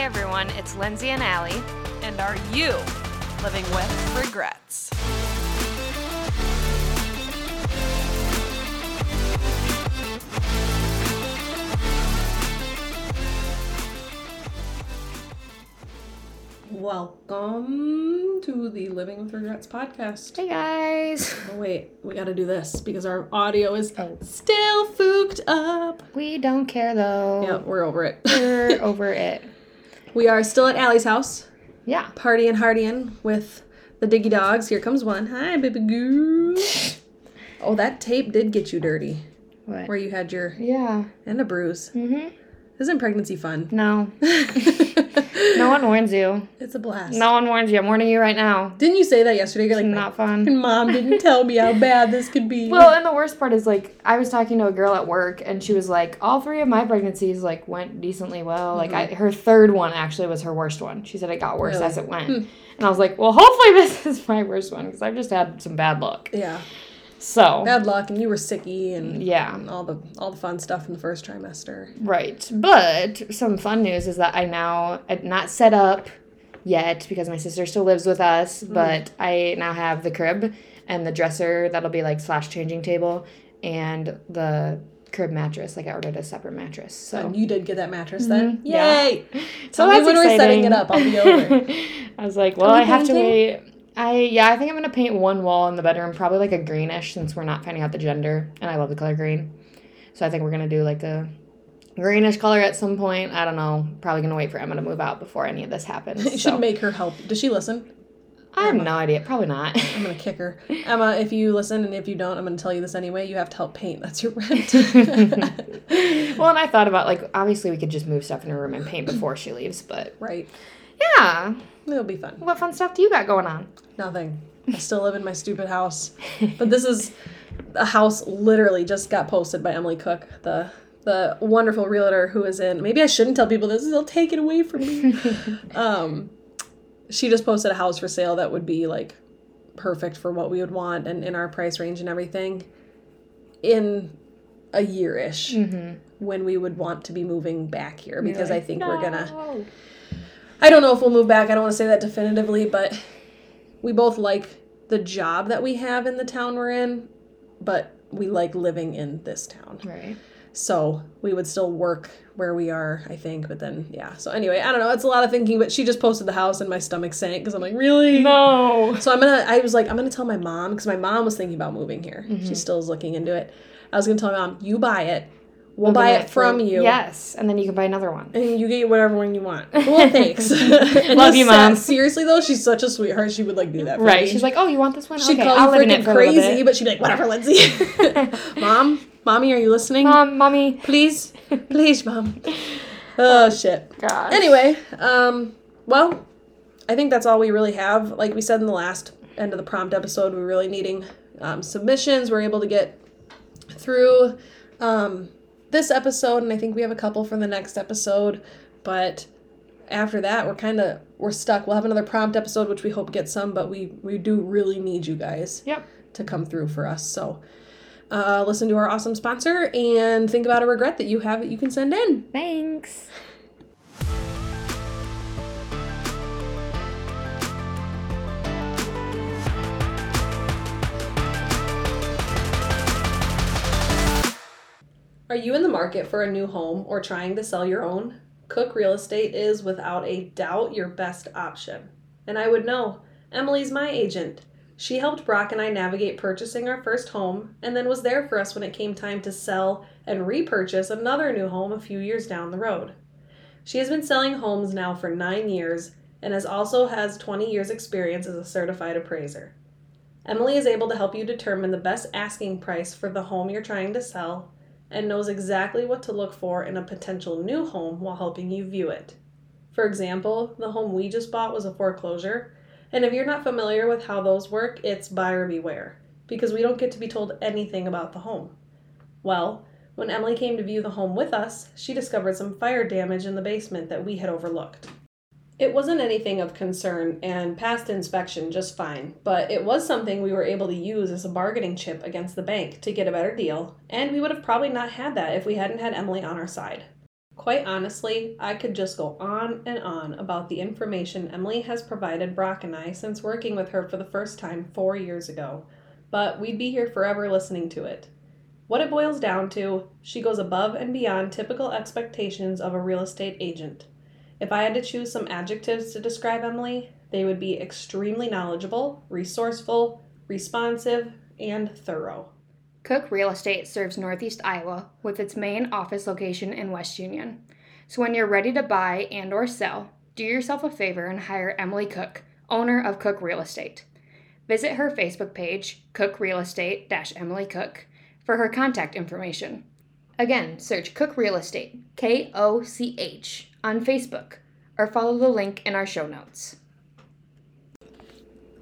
everyone, it's Lindsey and Allie. And are you living with regrets? Welcome to the Living with Regrettes podcast. Hey guys. Oh, wait, we got to do this because our audio is Oh. still fooked up. We don't care though. Yeah, we're over it. We're over it. We are still at Allie's house, Yeah. partying, hardying with the Diggy Dogs. Here comes one. Hi, baby girl. Oh, that tape did get you dirty, What? where you had your Yeah. and a bruise. Mm-hmm. Isn't pregnancy fun? No. No one warns you. It's a blast. No one warns you. I'm warning you right now. Didn't you say that yesterday? You're like, Not fun. mom didn't tell me how bad this could be. Well, and the worst part is like I was talking to a girl at work, and she was like, all three of my pregnancies like went decently well. Like I, mm-hmm. her third one actually was her worst one. She said it got worse Really? as it went, hmm. and I was like, well, hopefully this is my worst one because I've just had some bad luck. yeah, So bad luck, and you were sicky, and yeah, and all the all the fun stuff in the first trimester. right. But some fun news is that I now I'm not set up yet because my sister still lives with us, but I now have the crib and the dresser that'll be like slash changing table and the crib mattress. Like I ordered a separate mattress. So And you did get that mattress then? Mhm, yeah. Yay! So Tell me that's when we're setting it up. I'll be over. I was like, well, I have to wait. I yeah, I think I'm gonna paint one wall in the bedroom, probably like a greenish, since we're not finding out the gender, and I love the color green. So I think we're gonna do like a greenish color at some point. I don't know. Probably gonna wait for Emma to move out before any of this happens. you so. should make her help. Does she listen? I have no idea. Probably not. I'm gonna kick her. Emma, if you listen and if you don't, I'm gonna tell you this anyway. You have to help paint. That's your rent. well, and I thought about like obviously we could just move stuff in her room and paint before she leaves, but right. Yeah. It'll be fun. What fun stuff do you got going on? Nothing. I still live in my stupid house. But this is a house literally just got posted by Emily Koch, the the wonderful realtor who is in maybe I shouldn't tell people this, they'll take it away from me. um she just posted a house for sale that would be like perfect for what we would want and in our price range and everything in a year ish Mm-hmm. when we would want to be moving back here because I think we're gonna No. I don't know if we'll move back. I don't want to say that definitively, but we both like the job that we have in the town we're in, but we like living in this town. Right. So we would still work where we are, I think, but then, yeah. So anyway, I don't know. It's a lot of thinking, but she just posted the house and my stomach sank because I'm like, really? No. So I'm gonna, I was like, I'm gonna tell my mom because my mom was thinking about moving here. Mm-hmm. She still is looking into it. I was gonna tell my mom, you buy it. We'll buy it from you. Yes, and then you can buy another one. And you get whatever one you want. Well, thanks. Love you, Mom. Seriously though, she's such a sweetheart. She would like do that. For Right. Me. She's like, oh, you want this one? she'd okay, call I'll you freaking for a little crazy, but she'd be like, whatever, Lindsey. mom, mommy, are you listening? Mom, mommy. Please, please, mom. Oh shit. God. Anyway, um, well, I think that's all we really have. Like we said in the last end of the prompt episode, we're really needing um, submissions. We're able to get through um, this episode, and I think we have a couple for the next episode. But after that, we're kind of we're stuck. We'll have another prompt episode, which we hope gets some, but we we do really need you guys Yep. to come through for us. So. Uh, listen to our awesome sponsor and think about a regret that you have that you can send in. Thanks. Are you in the market for a new home or trying to sell your own? Koch Real Estate is without a doubt your best option. And I would know. Emily's my agent. She helped Brock and I navigate purchasing our first home and then was there for us when it came time to sell and repurchase another new home a few years down the road. She has been selling homes now for 9 years and has also has 20 years experience as a certified appraiser. Emily is able to help you determine the best asking price for the home you're trying to sell and knows exactly what to look for in a potential new home while helping you view it. For example, the home we just bought was a foreclosure, and if you're not familiar with how those work, it's buyer beware, because we don't get to be told anything about the home. Well, when Emily came to view the home with us, she discovered some fire damage in the basement that we had overlooked. It wasn't anything of concern and passed inspection just fine, but it was something we were able to use as a bargaining chip against the bank to get a better deal, and we would have probably not had that if we hadn't had Emily on our side. Quite honestly, I could just go on and on about the information Emily has provided Brock and I since working with her for the first time four years ago, but we'd be here forever listening to it. What it boils down to, she goes above and beyond typical expectations of a real estate agent. If I had to choose some adjectives to describe Emily, they would be extremely knowledgeable, resourceful, responsive, and thorough. Koch Real Estate serves Northeast Iowa with its main office location in West Union. So when you're ready to buy and or sell, do yourself a favor and hire Emily Koch, owner of Koch Real Estate. Visit her Facebook page, Koch Real Estate Emily Koch, for her contact information. Again, search Koch Real Estate, K O C H, on Facebook, or follow the link in our show notes.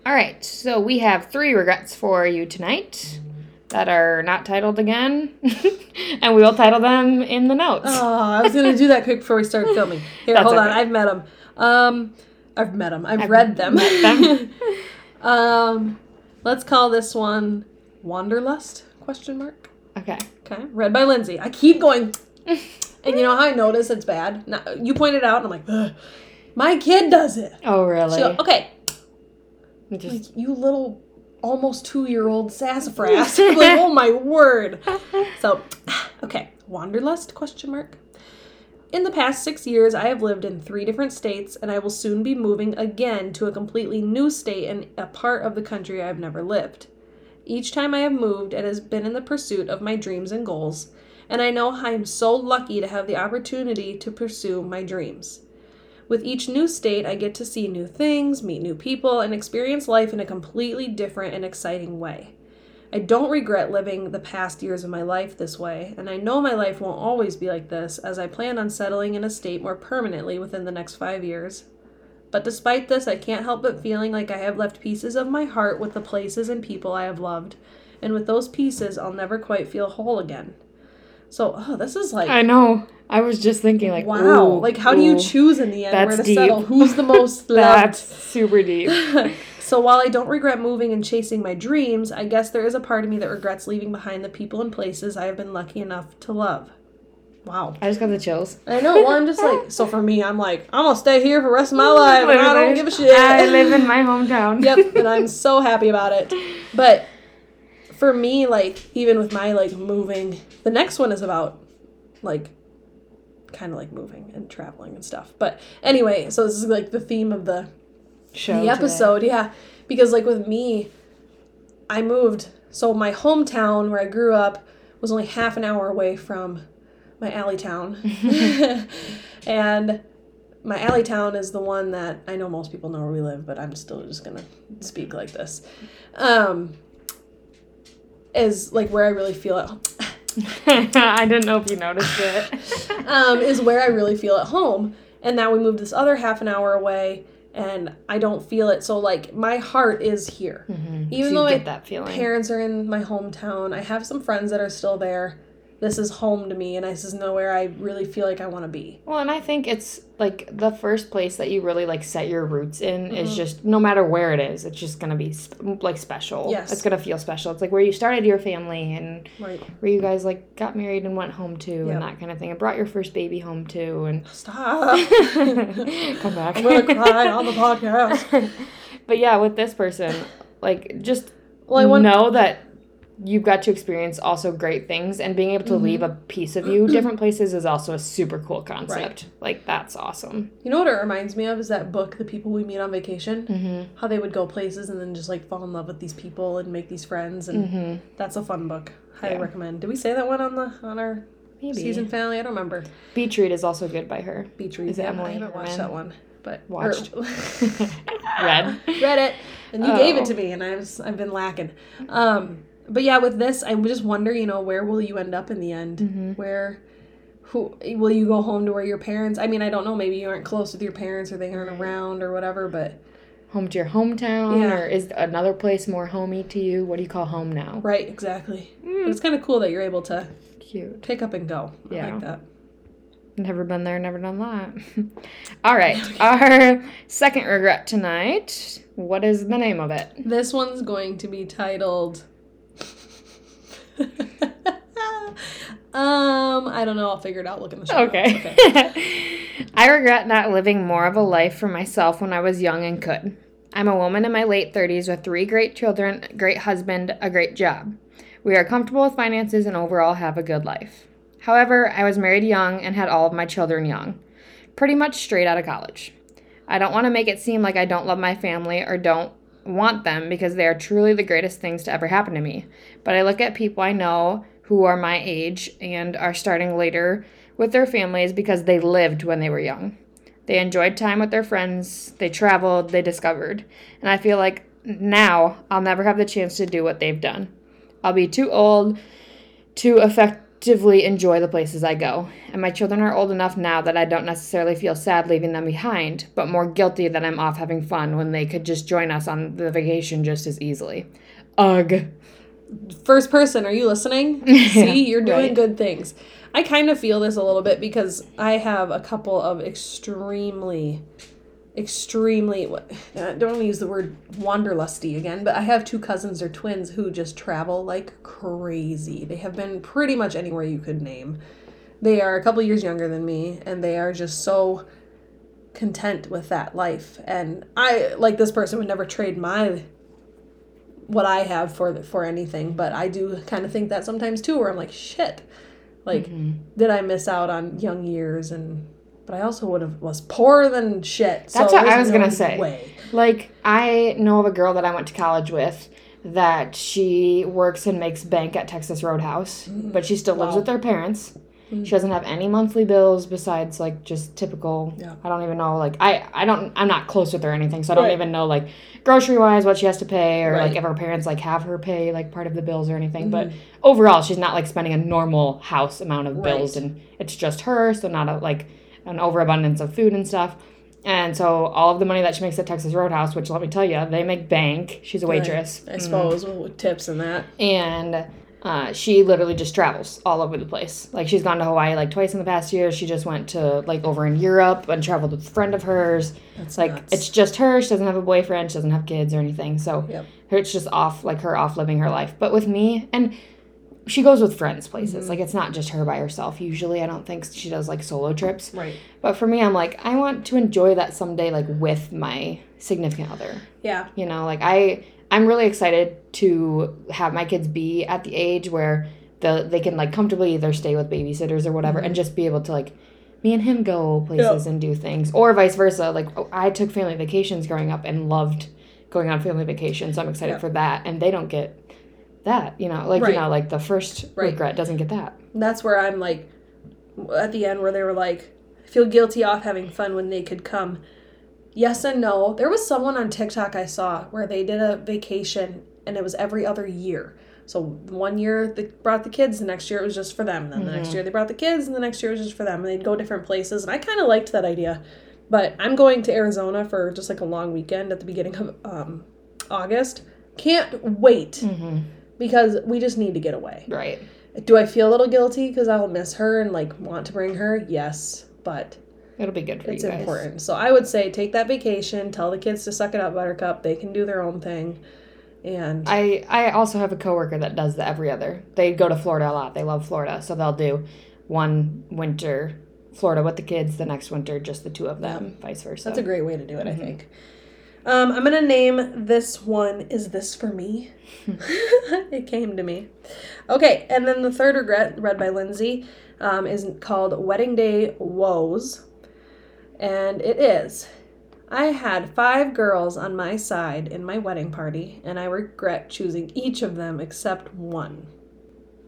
All right, so we have three regrets for you tonight that are not titled again, and we will title them in the notes. Oh, I was gonna do that quick before we start filming. Here, That's hold on. I've met them. Um, I've met them. I've, I've read them. them. um, let's call this one Wanderlust? Question mark. Okay. Okay, read by Lindsey. I keep going, and you know how I notice it's bad. Now, you pointed it out, and I'm like, Ugh. my kid does it. Oh, really? Okay, Just like you little almost two year old sassafras. like, oh my word. So, okay, wanderlust question mark. In the past six years, I have lived in three different states, and I will soon be moving again to a completely new state and a part of the country I have never lived. Each time I have moved, it has been in the pursuit of my dreams and goals, and I know I am so lucky to have the opportunity to pursue my dreams. With each new state, I get to see new things, meet new people, and experience life in a completely different and exciting way. I don't regret living the past years of my life this way, and I know my life won't always be like this, as I plan on settling in a state more permanently within the next five years. But despite this, I can't help but feeling like I have left pieces of my heart with the places and people I have loved, and with those pieces, I'll never quite feel whole again. So, oh, this is like I know. I was just thinking, like, wow. ooh, like, how do you choose in the end where to deep. settle? Who's the most That's super deep. so while I don't regret moving and chasing my dreams, I guess there is a part of me that regrets leaving behind the people and places I have been lucky enough to love. Wow. I just got the chills. I know. Well, I'm just like, so for me, I'm like, I'm gonna stay here for the rest of my life, and I don't give a shit. I live in my hometown. yep, and I'm so happy about it. But for me, like, even with my like moving, the next one is about like kind of like moving and traveling and stuff. But anyway, so this is like the theme of the Show the today. episode, yeah. Because like with me, I moved. So my hometown where I grew up was only half an hour away from my alley town. and my alley town is the one that I know most people know where we live, but I'm still just gonna speak like this. Um is like where I really feel at I didn't know if you noticed it. um, is where I really feel at home. And now we moved this other half an hour away, and I don't feel it. So like my heart is here. Mhm. Even So though you I get that feeling. Parents are in my hometown. I have some friends that are still there. This is home to me, and this is nowhere I really feel like I want to be. Well, and I think it's like the first place that you really like set your roots in is Mhm. just no matter where it is, it's just gonna be sp- like special. Yes. it's gonna feel special. It's like where you started your family and Right? where you guys like got married and went home to Yep. and that kind of thing, and brought your first baby home to and Stop. come back. I'm gonna cry on the podcast. but yeah, with this person, like just Well, I want know that you've got to experience also great things and being able to Mm-hmm. leave a piece of you different places is also a super cool concept. Like that's awesome. You know what it reminds me of is that book, The People We Meet on Vacation. Mm-hmm. How they would go places and then just like fall in love with these people and make these friends, and Mm-hmm. that's a fun book. Highly Yeah. recommend. Did we say that one on the on our Maybe. season finale? I don't remember. Beach Read is also good by her. Beach Read. Is yeah, Emily I haven't watched Henry? that one, but Watched. or- Read. read it, and you gave it Oh. to me, and I was I've been lacking. Um, but yeah, with this, I just wonder, you know, where will you end up in the end? Mm-hmm. Where, who will you go home to where your parents? I mean, I don't know. Maybe you aren't close with your parents, or they aren't Right. around, or whatever. But Home to your hometown, Yeah. or is another place more homey to you? What do you call home now? right, exactly. But Mm, it's kind of cool that you're able to cute. pick up and go. I Yeah. like that. Never been there, never done that. All right, our second regret tonight. What is the name of it? This one's going to be titled. um, I don't know. I'll figure it out. Look in the show. notes. Okay. I regret not living more of a life for myself when I was young and could. I'm a woman in my late 30s with three great children, a great husband, a great job. We are comfortable with finances and overall have a good life. However, I was married young and had all of my children young, pretty much straight out of college. I don't want to make it seem like I don't love my family or don't want them because they are truly the greatest things to ever happen to me. But I look at people I know who are my age and are starting later with their families because they lived when they were young. They enjoyed time with their friends, they traveled, they discovered. And I feel like now I'll never have the chance to do what they've done. I'll be too old to effectively enjoy the places I go. And my children are old enough now that I don't necessarily feel sad leaving them behind, but more guilty that I'm off having fun when they could just join us on the vacation just as easily. Ugh. First person, are you listening? See, you're doing right. good things. I kind of feel this a little bit because I have a couple of extremely, extremely. I don't want to use the word wanderlusty again, but I have two cousins or twins who just travel like crazy. They have been pretty much anywhere you could name. They are a couple years younger than me, and they are just so content with that life. And I, like this person, would never trade my what I have for for anything, but I do kind of think that sometimes too, where I'm like, shit, like, mm-hmm. did I miss out on young years? And but I also would have was poorer than shit. So That's what I was no gonna say. Way. Like, I know of a girl that I went to college with that she works and makes bank at Texas Roadhouse, but she still lives Wow. with their parents. She doesn't have any monthly bills besides like just typical. Yeah. I don't even know like I I don't I'm not close with her or anything, so I don't Right. even know like grocery wise what she has to pay or Right. like if her parents like have her pay like part of the bills or anything. But Mm-hmm. overall, she's not like spending a normal house amount of bills, and it's just her, so not a like an overabundance of food and stuff. And so all of the money that she makes at Texas Roadhouse, which let me tell you, they make bank. She's a waitress, I suppose with tips and that. and uh, she literally just travels all over the place. Like she's gone to Hawaii like twice in the past year. She just went to like over in Europe and traveled with a friend of hers. That's like nuts. it's just her. She doesn't have a boyfriend. She doesn't have kids or anything. So Yep. her, it's just off like her off living her life. But with me and she goes with friends places. Mm-hmm. Like it's not just her by herself. Usually I don't think she does like solo trips. right. But for me, I'm like, I want to enjoy that someday, like with my significant other. Yeah. You know, like I, I'm really excited to have my kids be at the age where the they can like comfortably either stay with babysitters or whatever, and just be able to like, me and him go places and do things, or vice versa. Like oh, I took family vacations growing up and loved going on family vacations, so I'm excited Yeah. for that, and they don't get that. You know, like Right. you know, like the first Right. regret doesn't get that. That's where I'm like, at the end where they were like, I feel guilty off having fun when they could come. Yes and no. There was someone on TikTok I saw where they did a vacation and it was every other year. So one year they brought the kids, the next year it was just for them. Then the next year they brought the kids, and the next year it was just for them. And they'd go different places. And I kind of liked that idea. But I'm going to Arizona for just like a long weekend at the beginning of um, August. Can't wait because we just need to get away. Right. Do I feel a little guilty because I'll miss her and like want to bring her? Yes, but It'll be good for it's you guys. important. So I would say take that vacation, tell the kids to suck it up, Buttercup. They can do their own thing, and I I also have a coworker that does the every other. They go to Florida a lot. They love Florida, so they'll do one winter Florida with the kids, the next winter just the two of them, vice versa. that's a great way to do it. I mm-hmm. think. Um, I'm gonna name this one. Is this for me? it came to me. Okay, and then the third regret, read by Lindsey, um, is called Wedding Day Woes, and it is. I had five girls on my side in my wedding party, and I regret choosing each of them except one.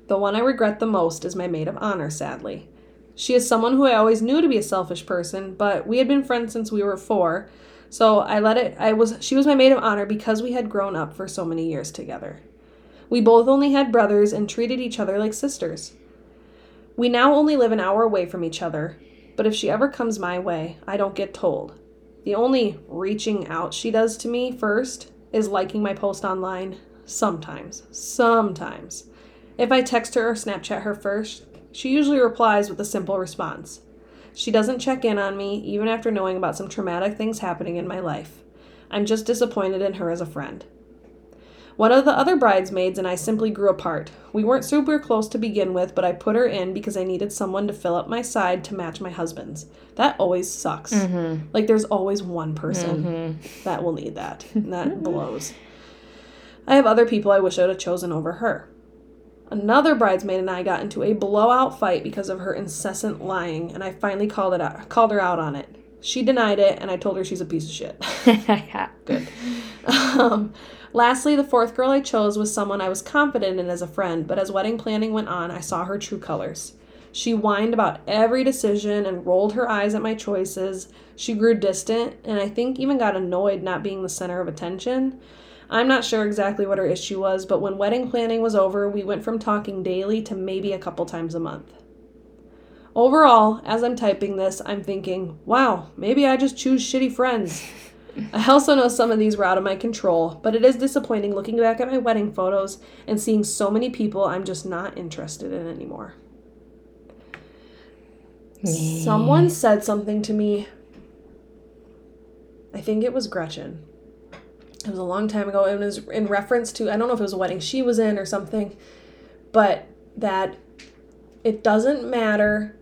The one I regret the most is my maid of honor, sadly. She is someone who I always knew to be a selfish person, but we had been friends since we were four, so I let it I was she was my maid of honor because we had grown up for so many years together. We both only had brothers and treated each other like sisters. We now only live an hour away from each other, but if she ever comes my way, I don't get told. The only reaching out she does to me first is liking my post online. Sometimes. Sometimes. If I text her or Snapchat her first, she usually replies with a simple response. She doesn't check in on me, even after knowing about some traumatic things happening in my life. I'm just disappointed in her as a friend. One of the other bridesmaids and I simply grew apart. We weren't super close to begin with, but I put her in because I needed someone to fill up my side to match my husband's. That always sucks. Mm-hmm. Like there's always one person mm-hmm. that will need that. And that blows. I have other people I wish I would have chosen over her. Another bridesmaid and I got into a blowout fight because of her incessant lying, and I finally called it out, called her out on it. She denied it, and I told her she's a piece of shit. Good. Um, lastly, the fourth girl I chose was someone I was confident in as a friend, but as wedding planning went on, I saw her true colors. She whined about every decision and rolled her eyes at my choices. She grew distant, and I think even got annoyed not being the center of attention. I'm not sure exactly what her issue was, but when wedding planning was over, we went from talking daily to maybe a couple times a month. Overall, as I'm typing this, I'm thinking, wow, maybe I just choose shitty friends. I also know some of these were out of my control, but it is disappointing looking back at my wedding photos and seeing so many people I'm just not interested in anymore. Someone said something to me. I think it was Gretchen. It was a long time ago. It was in reference to, I don't know if it was a wedding she was in or something, but that it doesn't matter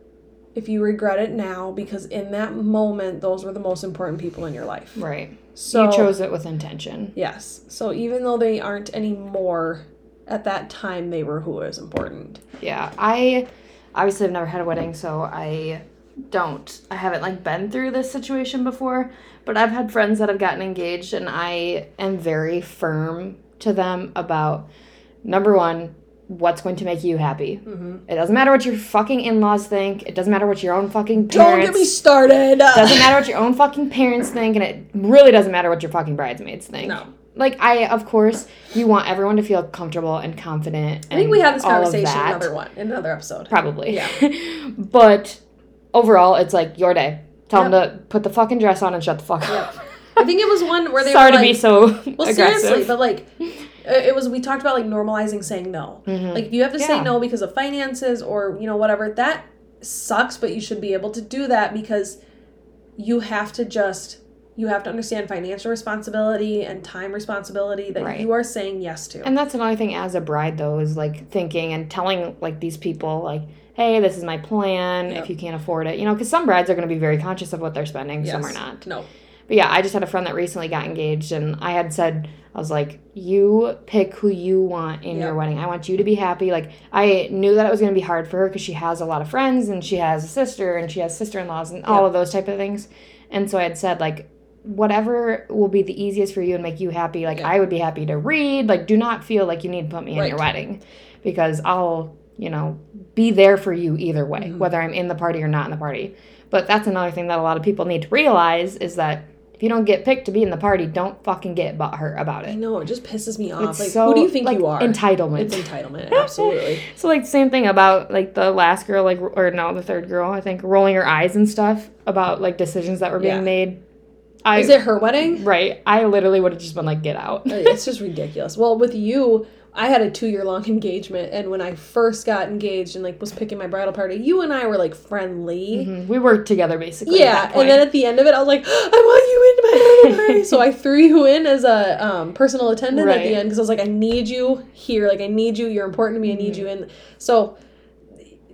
if you regret it now because in that moment, those were the most important people in your life. Right. So, you chose it with intention. Yes. So even though they aren't anymore, at that time they were who was important. Yeah. I obviously have never had a wedding, so I don't I haven't like been through this situation before, but I've had friends that have gotten engaged and I am very firm to them about number one, what's going to make you happy. Mm-hmm. It doesn't matter what your fucking in-laws think. It doesn't matter what your own fucking parents Don't get me started. doesn't matter what your own fucking parents think, and it really doesn't matter what your fucking bridesmaids think. No. Like I, of course, you want everyone to feel comfortable and confident. I think we had this conversation another one, in another episode. Probably. Yeah. but overall, it's like your day. Tell them to put the fucking dress on and shut the fuck up. I think it was one where they Sorry were to be so Well, aggressive. seriously, but like, uh, it was we talked about like normalizing saying no. Like, if you have to say Mm-hmm. No because of finances or you know whatever, that sucks. But you should be able to do that because you have to just you have to understand financial responsibility and time responsibility that Right. you are saying yes to. And that's another thing as a bride though is like thinking and telling like these people like, hey, this is my plan. Yep. If you can't afford it, you know, because some brides are going to be very conscious of what they're spending, some are not. No. But yeah, I just had a friend that recently got engaged, and I had said, I was like, you pick who you want in your wedding. I want you to be happy. Like, I knew that it was going to be hard for her because she has a lot of friends, and she has a sister, and she has sister in laws, and all of those type of things. And so I had said, like, whatever will be the easiest for you and make you happy, like. I would be happy to read. Like, do not feel like you need to put me in your wedding because I'll, you know, be there for you either way, Mm-hmm. whether I'm in the party or not in the party. But that's another thing that a lot of people need to realize is that if you don't get picked to be in the party, don't fucking get butthurt about it. I know it just pisses me off. It's like, so who do you think like, you are? Entitlement. It's entitlement. Absolutely. so like same thing about like the last girl, like or no, the third girl, I think, rolling her eyes and stuff about like decisions that were being Yeah. made. I Is it her wedding? right? I literally would have just been like, get out. it's just ridiculous. Well, with you, I had a two year long engagement, and when I first got engaged and like was picking my bridal party, you and I were like friendly. Mhm. We worked together basically. Yeah, and then at the end of it, I was like, I want you into my bridal party. so I threw you in as a um, personal attendant at the end because I was like, I need you here. Like, I need you. You're important to me. I need Mm-hmm. you in. So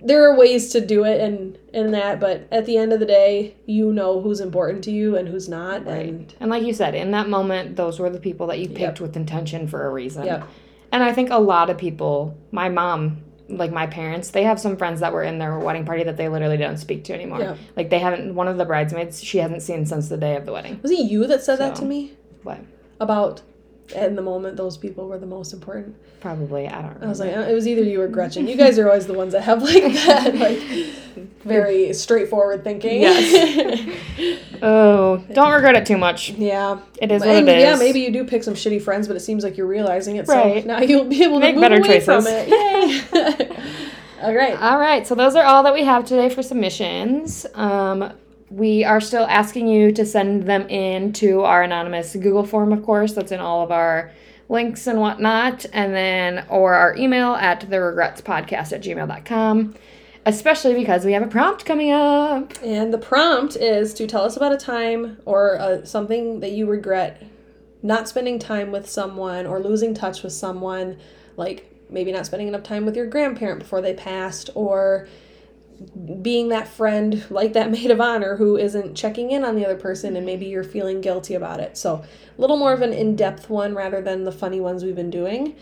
there are ways to do it and and that, but at the end of the day, you know who's important to you and who's not. Right. And And like you said, in that moment, those were the people that you picked Yep. with intention for a reason. Yep. And I think a lot of people, my mom, like my parents, they have some friends that were in their wedding party that they literally don't speak to anymore. Yep. Like they haven't, one of the bridesmaids, she hasn't seen since the day of the wedding. was it you that said that to me What? about? In the moment, those people were the most important. Probably. I don't remember. I was like, uh, it was either you or Gretchen. You guys are always the ones that have like that, like very straightforward thinking. Yes. oh, don't regret it too much. yeah. It is what and it is. yeah, maybe you do pick some shitty friends, but it seems like you're realizing it. So Right. now you'll be able to Make better away from choices. it. Yay! All right. All right, so those are all that we have today for submissions. Um, we are still asking you to send them in to our anonymous Google form, of course. That's in all of our links and whatnot. And then, or our email at the regrettes podcast at gmail.com, especially because we have a prompt coming up. And the prompt is to tell us about a time or uh, something that you regret not spending time with someone or losing touch with someone, like maybe not spending enough time with your grandparent before they passed, or being that friend like that maid of honor who isn't checking in on the other person and maybe you're feeling guilty about it. So, a little more of an in depth one rather than the funny ones we've been doing.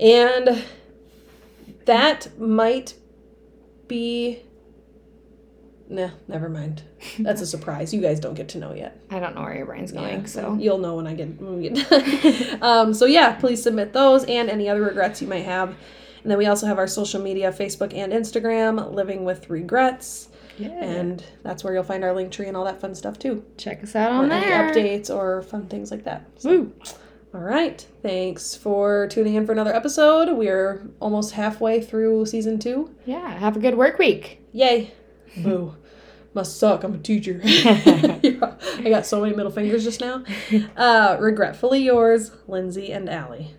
And that might be. Nah, never mind. That's a surprise. You guys don't get to know yet. I don't know where your brain's going, Yeah, so. you'll know when I get when we get done. um, so yeah, please submit those and any other regrets you might have. And then we also have our social media, Facebook and Instagram, Living with Regrettes. Yeah. And that's where you'll find our link tree and all that fun stuff too. Check us out on any there. updates or fun things like that. So, Woo. all right. Thanks for tuning in for another episode. We're almost halfway through season two. Yeah, have a good work week. Yay. Boo. Must suck. I'm a teacher. Yeah, I got so many middle fingers just now. Uh, regretfully yours, Lindsey and Allie.